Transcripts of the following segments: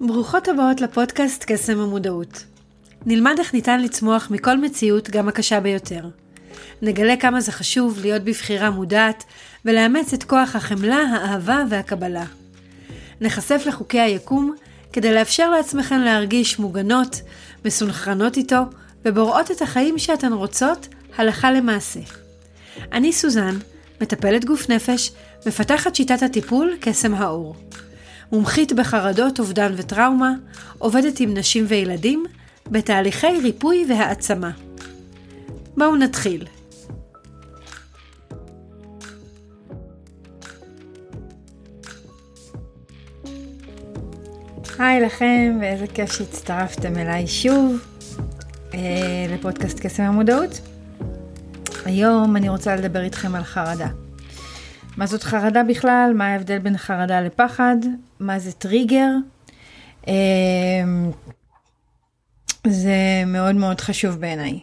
ברוכות הבאות לפודקאסט קסם המודעות. נלמד איך ניתן לצמוח מכל מציאות, גם הקשה ביותר. נגלה כמה זה חשוב להיות בבחירה מודעת ולאמץ את כוח החמלה, האהבה והקבלה. נחשף לחוקי היקום כדי לאפשר לעצמכן להרגיש מוגנות, מסונכרנות איתו ובוראות את החיים שאתן רוצות הלכה למעשה. אני סוזן, מטפלת גוף נפש, מפתחת שיטת הטיפול קסם האור. מומחית בחרדות, אובדן וטראומה, עובדת עם נשים וילדים בתהליכי ריפוי והעצמה. בואו נתחיל. היי לכם, ואיזה כיף שהצטרפתם אליי שוב אה, לפודקאסט קסם המודעות. היום אני רוצה לדבר איתכם על חרדה. מה זאת חרדה בכלל? מה ההבדל בין חרדה לפחד? מה זה טריגר? אה, זה מאוד מאוד חשוב בעיניי.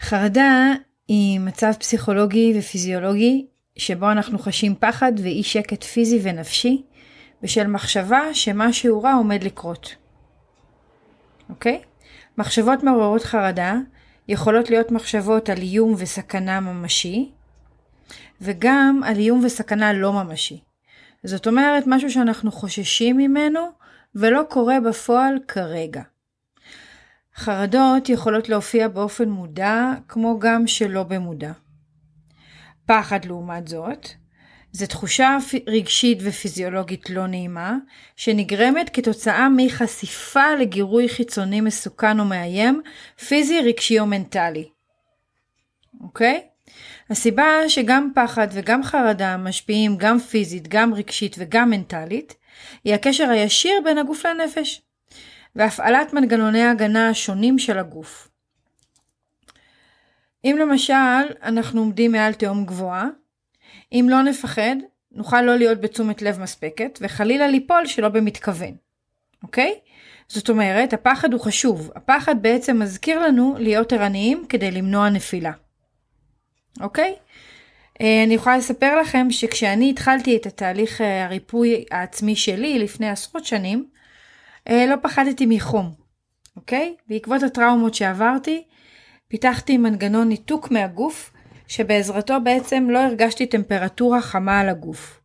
חרדה היא מצב פסיכולוגי ופיזיולוגי שבו אנחנו חשים פחד ואי שקט פיזי ונפשי בשל מחשבה שמשהו רע עומד לקרות. אוקיי? מחשבות מעוררות חרדה יכולות להיות מחשבות על איום וסכנה ממשי, וגם על איום וסכנה לא ממשי. זאת אומרת, משהו שאנחנו חוששים ממנו ולא קורה בפועל כרגע. חרדות יכולות להופיע באופן מודע, כמו גם שלא במודע. פחד לעומת זאת, זו תחושה רגשית ופיזיולוגית לא נעימה, שנגרמת כתוצאה מחשיפה לגירוי חיצוני מסוכן או מאיים, פיזי, רגשי או מנטלי. אוקיי? הסיבה שגם פחד וגם חרדה משפיעים גם פיזית, גם רגשית וגם מנטלית, היא הקשר הישיר בין הגוף לנפש, והפעלת מנגנוני ההגנה השונים של הגוף. אם למשל אנחנו עומדים מעל תהום גבוהה, אם לא נפחד, נוכל לא להיות בתשומת לב מספקת, וחלילה ליפול שלא במתכוון, אוקיי? זאת אומרת, הפחד הוא חשוב. הפחד בעצם מזכיר לנו להיות ערניים כדי למנוע נפילה. אוקיי? אה, אני יכולה לספר לכם שכשאני התחלתי את התהליך אה, הריפוי העצמי שלי לפני עשרות שנים, אה, לא פחדתי מחום, אוקיי? בעקבות הטראומות שעברתי, פיתחתי מנגנון ניתוק מהגוף שבעזרתו בעצם לא הרגשתי טמפרטורה חמה על הגוף.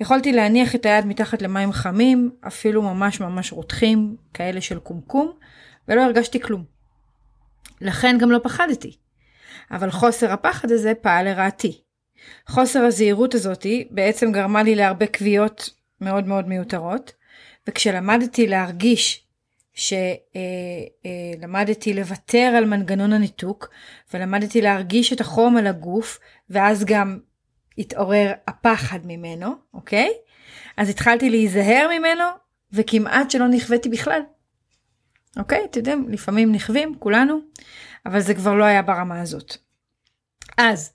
יכולתי להניח את היד מתחת למים חמים, אפילו ממש ממש רותחים, כאלה של קומקום, ולא הרגשתי כלום. לכן גם לא פחדתי. אבל חוסר הפחד הזה פעל לרעתי. חוסר הזהירות הזאתי בעצם גרמה לי להרבה קביעות מאוד מאוד מיותרות, וכשלמדתי להרגיש שלמדתי לוותר על מנגנון הניתוק ולמדתי להרגיש את החום על הגוף ואז גם התעורר הפחד ממנו, אוקיי? אז התחלתי להיזהר ממנו וכמעט שלא נכוויתי בכלל. אוקיי? אתם יודעים, לפעמים נכווים, כולנו, אבל זה כבר לא היה ברמה הזאת. אז,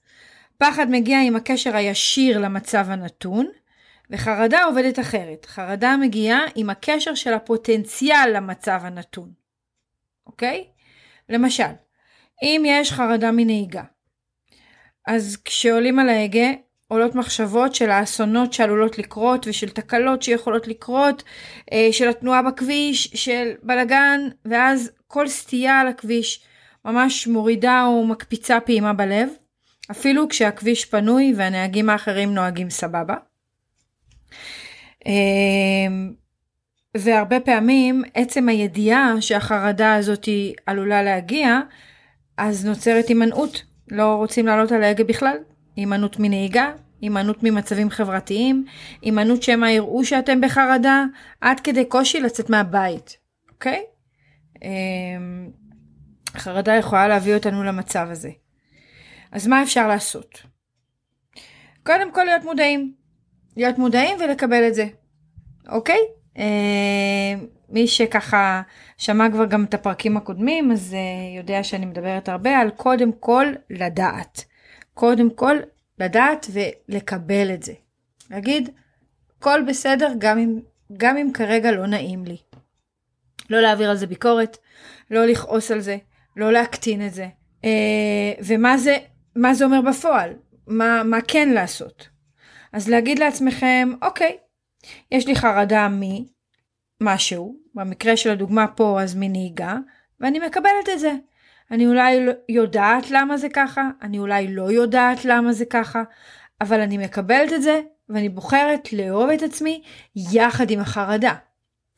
פחד מגיע עם הקשר הישיר למצב הנתון, וחרדה עובדת אחרת. חרדה מגיעה עם הקשר של הפוטנציאל למצב הנתון. אוקיי? למשל, אם יש חרדה מנהיגה, אז כשעולים על ההגה, עולות מחשבות של האסונות שעלולות לקרות ושל תקלות שיכולות לקרות, אה, של התנועה בכביש, של בלגן, ואז כל סטייה על הכביש ממש מורידה או מקפיצה פעימה בלב, אפילו כשהכביש פנוי והנהגים האחרים נוהגים סבבה. אמ, והרבה פעמים עצם הידיעה שהחרדה הזאת עלולה להגיע, אז נוצרת הימנעות. לא רוצים לעלות על ההגה בכלל. הימנעות מנהיגה, הימנעות ממצבים חברתיים, הימנעות שמא יראו שאתם בחרדה, עד כדי קושי לצאת מהבית, אוקיי? אמ, חרדה יכולה להביא אותנו למצב הזה. אז מה אפשר לעשות? קודם כל להיות מודעים. להיות מודעים ולקבל את זה, אוקיי? אה, מי שככה שמע כבר גם את הפרקים הקודמים, אז אה, יודע שאני מדברת הרבה על קודם כל לדעת. קודם כל לדעת ולקבל את זה. להגיד, הכל בסדר גם אם, גם אם כרגע לא נעים לי. לא להעביר על זה ביקורת, לא לכעוס על זה, לא להקטין את זה. אה, ומה זה, מה זה אומר בפועל? מה, מה כן לעשות? אז להגיד לעצמכם, אוקיי, יש לי חרדה ממשהו, במקרה של הדוגמה פה אז מנהיגה, ואני מקבלת את זה. אני אולי לא יודעת למה זה ככה, אני אולי לא יודעת למה זה ככה, אבל אני מקבלת את זה, ואני בוחרת לאהוב את עצמי יחד עם החרדה,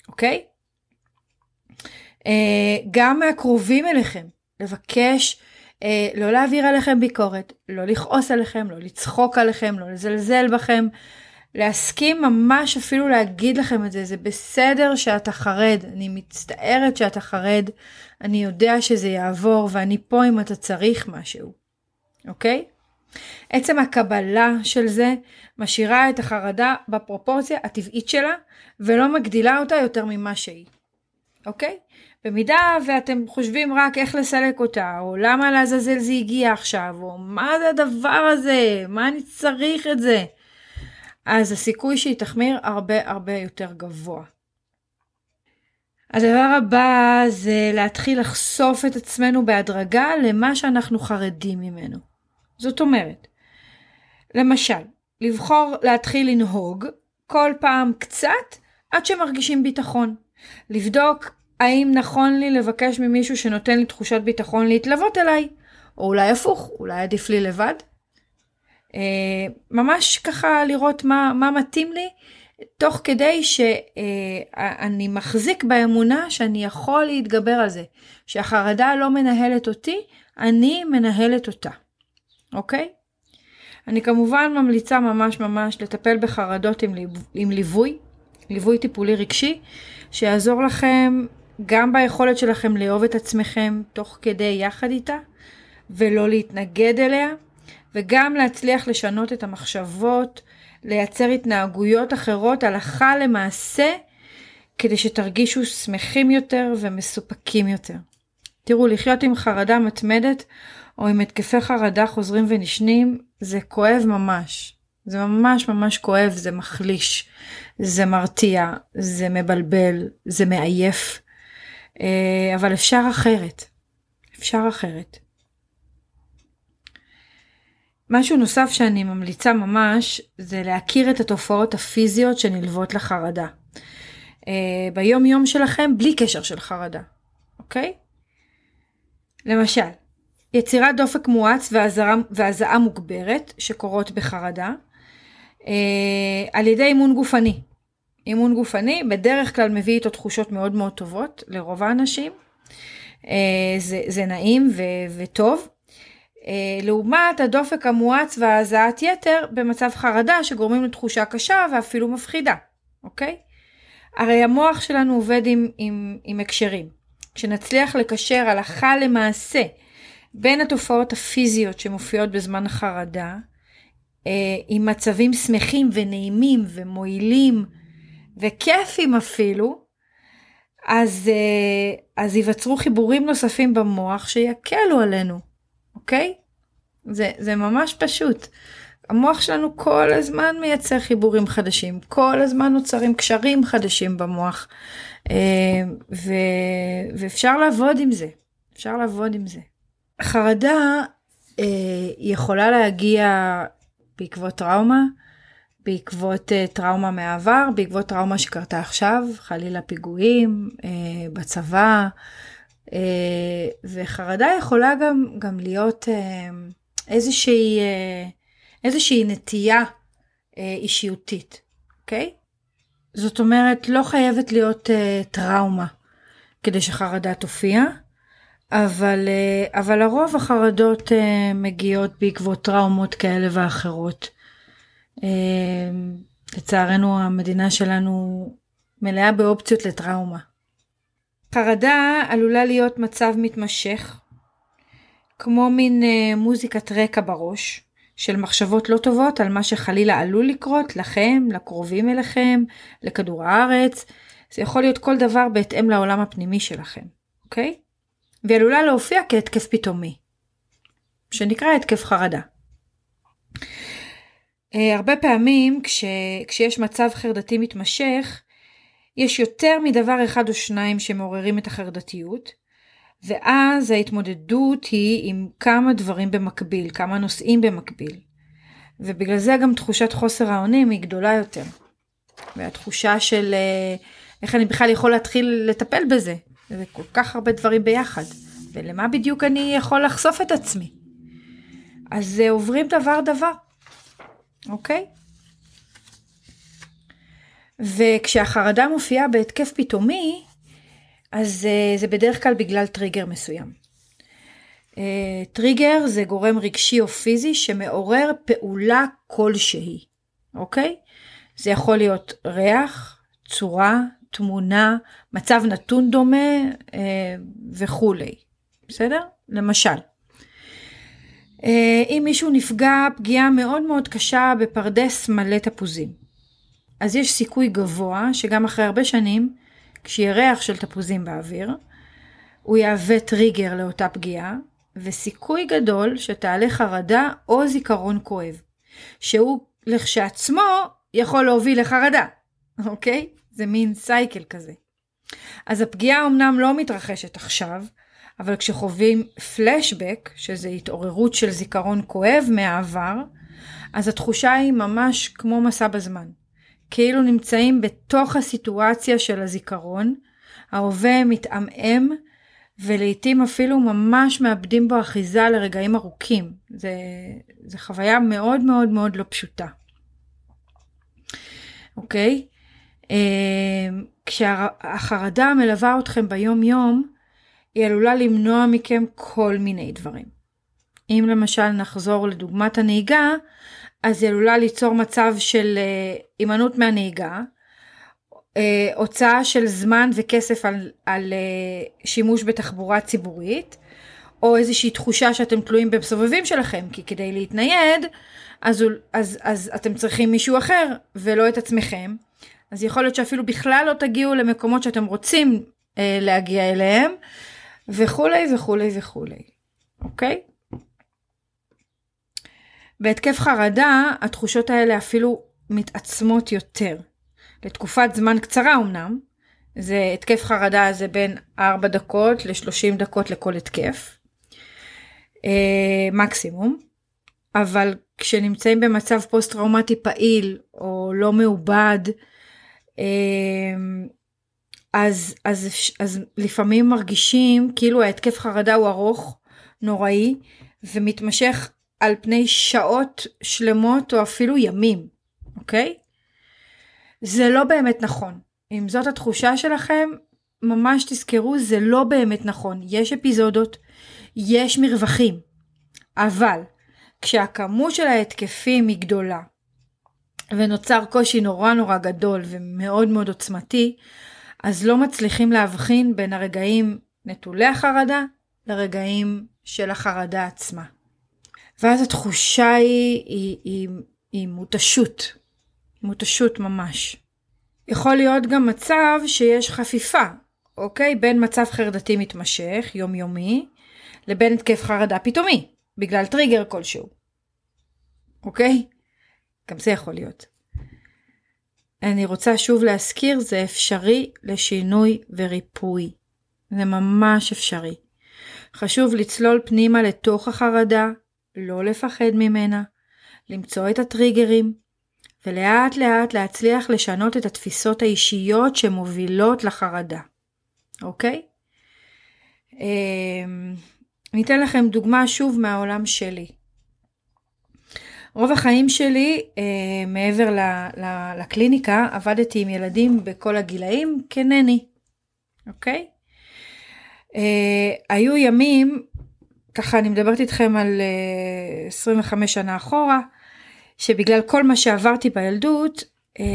אוקיי? אה, גם מהקרובים אליכם, לבקש אה, לא להעביר עליכם ביקורת, לא לכעוס עליכם, לא לצחוק עליכם, לא לזלזל בכם, להסכים ממש אפילו להגיד לכם את זה, זה בסדר שאתה חרד, אני מצטערת שאתה חרד, אני יודע שזה יעבור ואני פה אם אתה צריך משהו, אוקיי? עצם הקבלה של זה משאירה את החרדה בפרופורציה הטבעית שלה ולא מגדילה אותה יותר ממה שהיא, אוקיי? במידה ואתם חושבים רק איך לסלק אותה, או למה לעזאזל זה הגיע עכשיו, או מה זה הדבר הזה, מה אני צריך את זה, אז הסיכוי שהיא תחמיר הרבה הרבה יותר גבוה. הדבר הבא זה להתחיל לחשוף את עצמנו בהדרגה למה שאנחנו חרדים ממנו. זאת אומרת, למשל, לבחור להתחיל לנהוג כל פעם קצת עד שמרגישים ביטחון. לבדוק האם נכון לי לבקש ממישהו שנותן לי תחושת ביטחון להתלוות אליי, או אולי הפוך, אולי עדיף לי לבד. אה, ממש ככה לראות מה, מה מתאים לי, תוך כדי שאני מחזיק באמונה שאני יכול להתגבר על זה, שהחרדה לא מנהלת אותי, אני מנהלת אותה, אוקיי? אני כמובן ממליצה ממש ממש לטפל בחרדות עם, עם ליווי, ליווי טיפולי רגשי, שיעזור לכם גם ביכולת שלכם לאהוב את עצמכם תוך כדי יחד איתה, ולא להתנגד אליה, וגם להצליח לשנות את המחשבות, לייצר התנהגויות אחרות הלכה למעשה, כדי שתרגישו שמחים יותר ומסופקים יותר. תראו, לחיות עם חרדה מתמדת או עם התקפי חרדה חוזרים ונשנים, זה כואב ממש. זה ממש ממש כואב, זה מחליש, זה מרתיע, זה מבלבל, זה מעייף. אה, אבל אפשר אחרת. אפשר אחרת. משהו נוסף שאני ממליצה ממש זה להכיר את התופעות הפיזיות שנלוות לחרדה. Uh, ביום יום שלכם בלי קשר של חרדה, אוקיי? למשל, יצירת דופק מואץ והזעה מוגברת שקורות בחרדה uh, על ידי אימון גופני. אימון גופני בדרך כלל מביא איתו תחושות מאוד מאוד טובות לרוב האנשים. Uh, זה, זה נעים ו, וטוב. אה, לעומת הדופק המואץ והזעת יתר במצב חרדה שגורמים לתחושה קשה ואפילו מפחידה, אוקיי? הרי המוח שלנו עובד עם, עם, עם הקשרים. כשנצליח לקשר הלכה למעשה בין התופעות הפיזיות שמופיעות בזמן החרדה, אה, עם מצבים שמחים ונעימים ומועילים וכיפים אפילו, אז, אה, אז ייווצרו חיבורים נוספים במוח שיקלו עלינו. אוקיי? זה, זה ממש פשוט. המוח שלנו כל הזמן מייצר חיבורים חדשים, כל הזמן נוצרים קשרים חדשים במוח, אה, ו, ואפשר לעבוד עם זה, אפשר לעבוד עם זה. חרדה אה, יכולה להגיע בעקבות טראומה, בעקבות uh, טראומה מהעבר, בעקבות טראומה שקרתה עכשיו, חלילה פיגועים uh, בצבא, אה, וחרדה יכולה גם, גם להיות אה, איזושהי, אה, איזושהי נטייה אישיותית, אוקיי? זאת אומרת, לא חייבת להיות טראומה כדי שחרדה תופיע, אבל, אבל לרוב החרדות מגיעות בעקבות טראומות כאלה ואחרות. לצערנו המדינה שלנו מלאה באופציות לטראומה. חרדה עלולה להיות מצב מתמשך, כמו מין אה, מוזיקת רקע בראש, של מחשבות לא טובות על מה שחלילה עלול לקרות לכם, לקרובים אליכם, לכדור הארץ. זה יכול להיות כל דבר בהתאם לעולם הפנימי שלכם, אוקיי? והיא עלולה להופיע כהתקף פתאומי, שנקרא התקף חרדה. Uh, הרבה פעמים כש, כשיש מצב חרדתי מתמשך, יש יותר מדבר אחד או שניים שמעוררים את החרדתיות, ואז ההתמודדות היא עם כמה דברים במקביל, כמה נושאים במקביל. ובגלל זה גם תחושת חוסר האונים היא גדולה יותר. והתחושה של אה, איך אני בכלל יכול להתחיל לטפל בזה. זה כל כך הרבה דברים ביחד. ולמה בדיוק אני יכול לחשוף את עצמי? אז עוברים דבר דבר, אוקיי? וכשהחרדה מופיעה בהתקף פתאומי, אז uh, זה בדרך כלל בגלל טריגר מסוים. Uh, טריגר זה גורם רגשי או פיזי שמעורר פעולה כלשהי, אוקיי? זה יכול להיות ריח, צורה, תמונה, מצב נתון דומה uh, וכולי, בסדר? למשל, אם מישהו נפגע פגיעה מאוד מאוד קשה בפרדס מלא תפוזים, אז יש סיכוי גבוה שגם אחרי הרבה שנים כשיהיה ריח של תפוזים באוויר, הוא יהווה טריגר לאותה פגיעה, וסיכוי גדול שתעלה חרדה או זיכרון כואב, שהוא לכשעצמו יכול להוביל לחרדה, אוקיי? זה מין סייקל כזה. אז הפגיעה אמנם לא מתרחשת עכשיו, אבל כשחווים פלשבק, שזה התעוררות של זיכרון כואב מהעבר, אז התחושה היא ממש כמו מסע בזמן. כאילו נמצאים בתוך הסיטואציה של הזיכרון, ההווה מתעמעם ולעיתים אפילו ממש מאבדים בו אחיזה לרגעים ארוכים. זה, זה חוויה מאוד מאוד מאוד לא פשוטה. אוקיי? אה, כשהחרדה מלווה אתכם ביום יום, היא עלולה למנוע מכם כל מיני דברים. אם למשל נחזור לדוגמת הנהיגה, אז היא עלולה ליצור מצב של אה, הימנעות מהנהיגה, uh, הוצאה של זמן וכסף על, על uh, שימוש בתחבורה ציבורית, או איזושהי תחושה שאתם תלויים במסובבים שלכם, כי כדי להתנייד, אז, אז, אז אתם צריכים מישהו אחר ולא את עצמכם. אז יכול להיות שאפילו בכלל לא תגיעו למקומות שאתם רוצים uh, להגיע אליהם, וכולי וכולי וכולי, אוקיי? בהתקף חרדה התחושות האלה אפילו מתעצמות יותר. לתקופת זמן קצרה אמנם, זה התקף חרדה זה בין 4 דקות ל-30 דקות לכל התקף, אה, מקסימום, אבל כשנמצאים במצב פוסט טראומטי פעיל או לא מעובד, אה, אז, אז, אז לפעמים מרגישים כאילו ההתקף חרדה הוא ארוך, נוראי, ומתמשך על פני שעות שלמות או אפילו ימים, אוקיי? זה לא באמת נכון. אם זאת התחושה שלכם, ממש תזכרו, זה לא באמת נכון. יש אפיזודות, יש מרווחים, אבל כשהכמות של ההתקפים היא גדולה, ונוצר קושי נורא נורא גדול ומאוד מאוד עוצמתי, אז לא מצליחים להבחין בין הרגעים נטולי החרדה לרגעים של החרדה עצמה. ואז התחושה היא, היא, היא, היא מותשות, מותשות ממש. יכול להיות גם מצב שיש חפיפה, אוקיי? בין מצב חרדתי מתמשך, יומיומי, לבין התקף חרדה פתאומי, בגלל טריגר כלשהו. אוקיי? גם זה יכול להיות. אני רוצה שוב להזכיר, זה אפשרי לשינוי וריפוי. זה ממש אפשרי. חשוב לצלול פנימה לתוך החרדה, לא לפחד ממנה, למצוא את הטריגרים, ולאט לאט להצליח לשנות את התפיסות האישיות שמובילות לחרדה, אוקיי? אמ, אני אתן לכם דוגמה שוב מהעולם שלי. רוב החיים שלי, אה, מעבר ל, ל, לקליניקה, עבדתי עם ילדים בכל הגילאים כנני, אוקיי? אה, היו ימים ככה אני מדברת איתכם על 25 אה, שנה אחורה, שבגלל כל מה שעברתי בילדות, אה,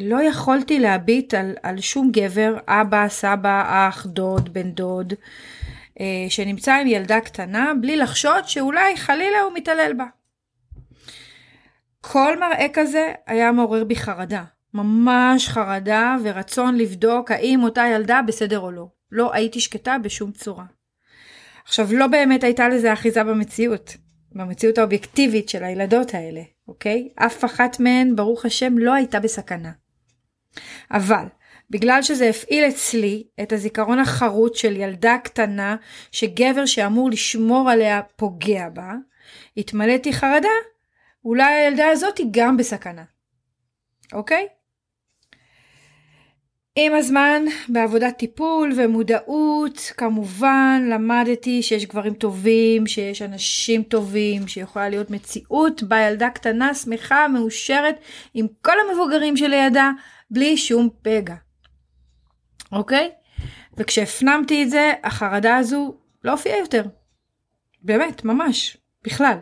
לא יכולתי להביט על, על שום גבר, אבא, סבא, אח, דוד, בן דוד, אה, שנמצא עם ילדה קטנה, בלי לחשוד שאולי חלילה הוא מתעלל בה. כל מראה כזה היה מעורר בי חרדה, ממש חרדה ורצון לבדוק האם אותה ילדה בסדר או לא. לא הייתי שקטה בשום צורה. עכשיו, לא באמת הייתה לזה אחיזה במציאות, במציאות האובייקטיבית של הילדות האלה, אוקיי? אף אחת מהן, ברוך השם, לא הייתה בסכנה. אבל, בגלל שזה הפעיל אצלי את הזיכרון החרוט של ילדה קטנה שגבר שאמור לשמור עליה פוגע בה, התמלאתי חרדה, אולי הילדה הזאת היא גם בסכנה. אוקיי? עם הזמן, בעבודת טיפול ומודעות, כמובן למדתי שיש גברים טובים, שיש אנשים טובים, שיכולה להיות מציאות בה ילדה קטנה, שמחה, מאושרת, עם כל המבוגרים שלידה, בלי שום פגע. אוקיי? וכשהפנמתי את זה, החרדה הזו לא הופיעה יותר. באמת, ממש, בכלל.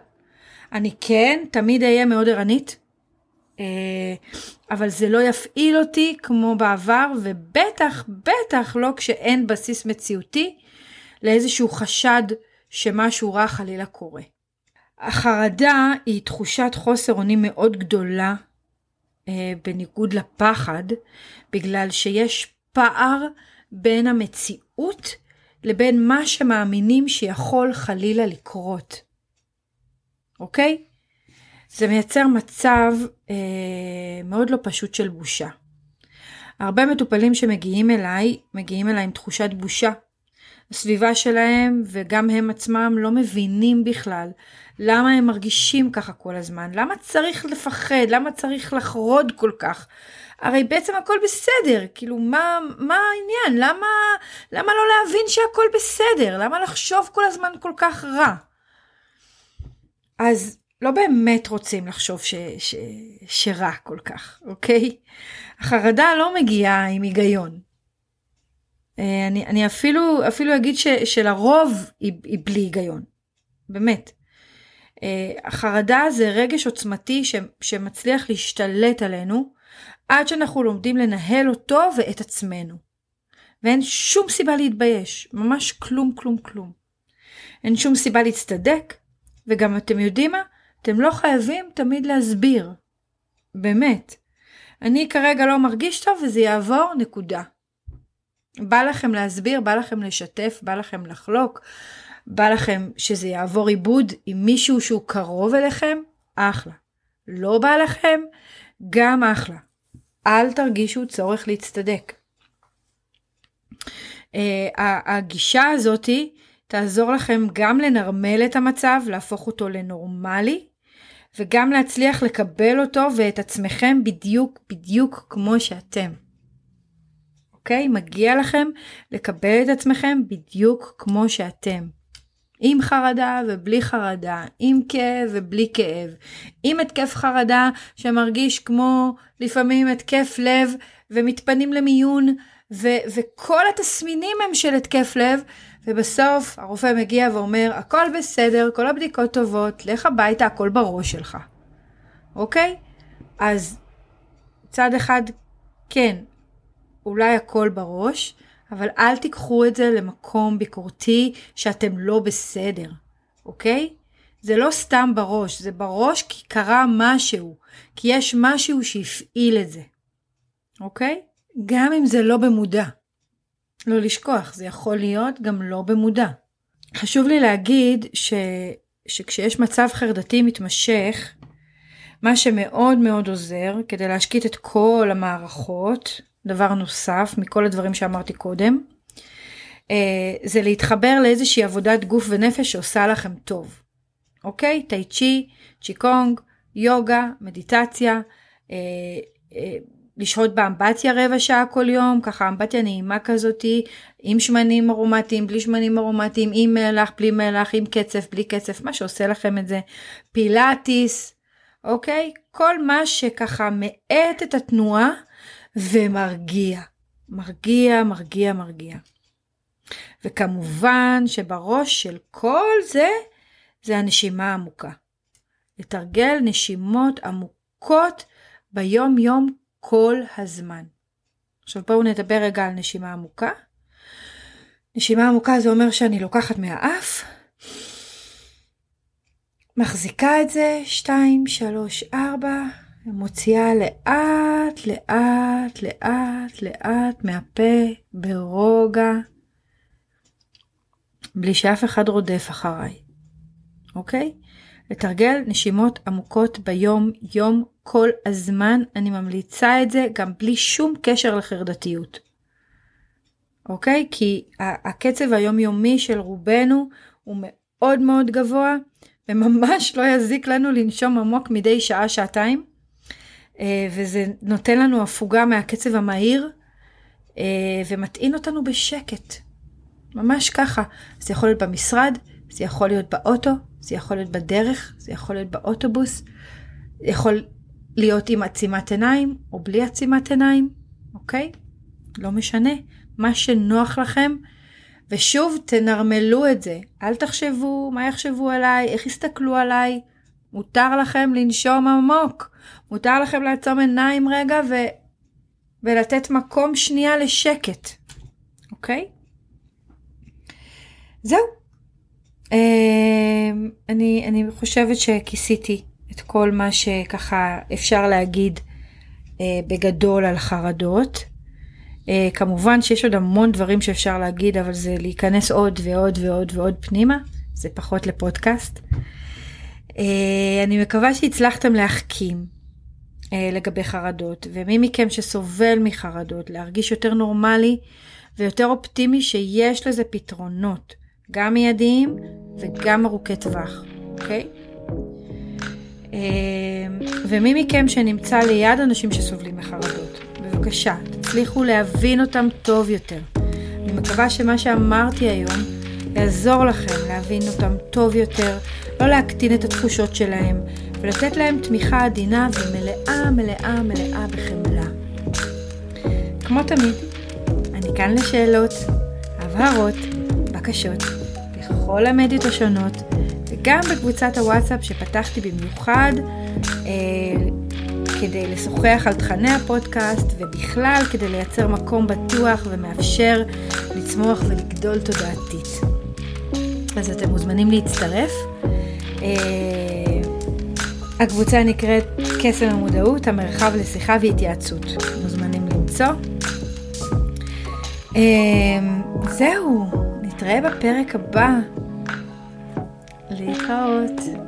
אני כן תמיד אהיה מאוד ערנית, אה, אבל זה לא יפעיל אותי כמו בעבר, ובטח, בטח לא כשאין בסיס מציאותי לאיזשהו חשד שמשהו רע חלילה קורה. החרדה היא תחושת חוסר אונים מאוד גדולה, אה, בניגוד לפחד, בגלל שיש פער בין המציאות לבין מה שמאמינים שיכול חלילה לקרות. אוקיי? זה מייצר מצב אה, מאוד לא פשוט של בושה. הרבה מטופלים שמגיעים אליי, מגיעים אליי עם תחושת בושה. הסביבה שלהם וגם הם עצמם לא מבינים בכלל למה הם מרגישים ככה כל הזמן, למה צריך לפחד, למה צריך לחרוד כל כך. הרי בעצם הכל בסדר, כאילו מה, מה העניין? למה, למה לא להבין שהכל בסדר? למה לחשוב כל הזמן כל כך רע? אז לא באמת רוצים לחשוב ש, ש, שרע כל כך, אוקיי? החרדה לא מגיעה עם היגיון. אה, אני, אני אפילו, אפילו אגיד ש, שלרוב היא, היא בלי היגיון, באמת. אה, החרדה זה רגש עוצמתי ש, שמצליח להשתלט עלינו עד שאנחנו לומדים לנהל אותו ואת עצמנו. ואין שום סיבה להתבייש, ממש כלום כלום כלום. אין שום סיבה להצטדק, וגם אתם יודעים מה? אתם לא חייבים תמיד להסביר. באמת. אני כרגע לא מרגיש טוב וזה יעבור, נקודה. בא לכם להסביר, בא לכם לשתף, בא לכם לחלוק, בא לכם שזה יעבור עיבוד עם מישהו שהוא קרוב אליכם, אחלה. לא בא לכם, גם אחלה. אל תרגישו צורך להצטדק. Uh, הגישה הזאתי תעזור לכם גם לנרמל את המצב, להפוך אותו לנורמלי, וגם להצליח לקבל אותו ואת עצמכם בדיוק בדיוק כמו שאתם. אוקיי? מגיע לכם לקבל את עצמכם בדיוק כמו שאתם. עם חרדה ובלי חרדה, עם כאב ובלי כאב, עם התקף חרדה שמרגיש כמו לפעמים התקף לב ומתפנים למיון ו- וכל התסמינים הם של התקף לב ובסוף הרופא מגיע ואומר הכל בסדר, כל הבדיקות טובות, לך הביתה, הכל בראש שלך. אוקיי? אז צד אחד כן, אולי הכל בראש, אבל אל תיקחו את זה למקום ביקורתי שאתם לא בסדר, אוקיי? זה לא סתם בראש, זה בראש כי קרה משהו, כי יש משהו שהפעיל את זה, אוקיי? גם אם זה לא במודע. לא לשכוח, זה יכול להיות גם לא במודע. חשוב לי להגיד ש, שכשיש מצב חרדתי מתמשך, מה שמאוד מאוד עוזר כדי להשקיט את כל המערכות, דבר נוסף מכל הדברים שאמרתי קודם, אה, זה להתחבר לאיזושהי עבודת גוף ונפש שעושה לכם טוב. אוקיי? טאי צ'י, צ'י קונג, יוגה, מדיטציה, אה, אה, לשהות באמבטיה רבע שעה כל יום, ככה אמבטיה נעימה כזאתי, עם שמנים ארומטיים, בלי שמנים ארומטיים, עם מלח, בלי מלח, עם קצף, בלי קצף, מה שעושה לכם את זה, פילאטיס, אוקיי? כל מה שככה מאט את התנועה ומרגיע. מרגיע, מרגיע, מרגיע. וכמובן שבראש של כל זה, זה הנשימה העמוקה. לתרגל נשימות עמוקות ביום יום כל הזמן. עכשיו בואו נדבר רגע על נשימה עמוקה. נשימה עמוקה זה אומר שאני לוקחת מהאף, מחזיקה את זה, 2, 3, 4, ומוציאה לאט, לאט, לאט, לאט מהפה, ברוגע, בלי שאף אחד רודף אחריי, אוקיי? לתרגל נשימות עמוקות ביום יום כל הזמן, אני ממליצה את זה גם בלי שום קשר לחרדתיות. אוקיי? כי הקצב היומיומי של רובנו הוא מאוד מאוד גבוה, וממש לא יזיק לנו לנשום עמוק מדי שעה-שעתיים, אה, וזה נותן לנו הפוגה מהקצב המהיר, אה, ומטעין אותנו בשקט. ממש ככה. זה יכול להיות במשרד, זה יכול להיות באוטו, זה יכול להיות בדרך, זה יכול להיות באוטובוס, יכול להיות עם עצימת עיניים או בלי עצימת עיניים, אוקיי? לא משנה. מה שנוח לכם. ושוב, תנרמלו את זה. אל תחשבו מה יחשבו עליי, איך יסתכלו עליי. מותר לכם לנשום עמוק. מותר לכם לעצום עיניים רגע ו... ולתת מקום שנייה לשקט, אוקיי? זהו. אה, אני, אני חושבת שכיסיתי את כל מה שככה אפשר להגיד אה, בגדול על חרדות. אה, כמובן שיש עוד המון דברים שאפשר להגיד, אבל זה להיכנס עוד ועוד ועוד ועוד פנימה, זה פחות לפודקאסט. אה, אני מקווה שהצלחתם להחכים לגבי חרדות, ומי מכם שסובל מחרדות, להרגיש יותר נורמלי ויותר אופטימי שיש לזה פתרונות, גם מיידיים וגם ארוכי טווח, אוקיי? ומי מכם שנמצא ליד אנשים שסובלים מחרדות, בבקשה, תצליחו להבין אותם טוב יותר. אני מקווה שמה שאמרתי היום יעזור לכם להבין אותם טוב יותר, לא להקטין את התחושות שלהם, ולתת להם תמיכה עדינה ומלאה מלאה מלאה בחמלה. כמו תמיד, אני כאן לשאלות, הבהרות, בקשות, בכל המדיות השונות, וגם בקבוצת הוואטסאפ שפתחתי במיוחד אה, כדי לשוחח על תכני הפודקאסט ובכלל כדי לייצר מקום בטוח ומאפשר לצמוח ולגדול תודעתית. אז אתם מוזמנים להצטרף. אה, הקבוצה נקראת קסם המודעות, המרחב לשיחה והתייעצות. מוזמנים למצוא. אה, זהו, נתראה בפרק הבא. להתראות.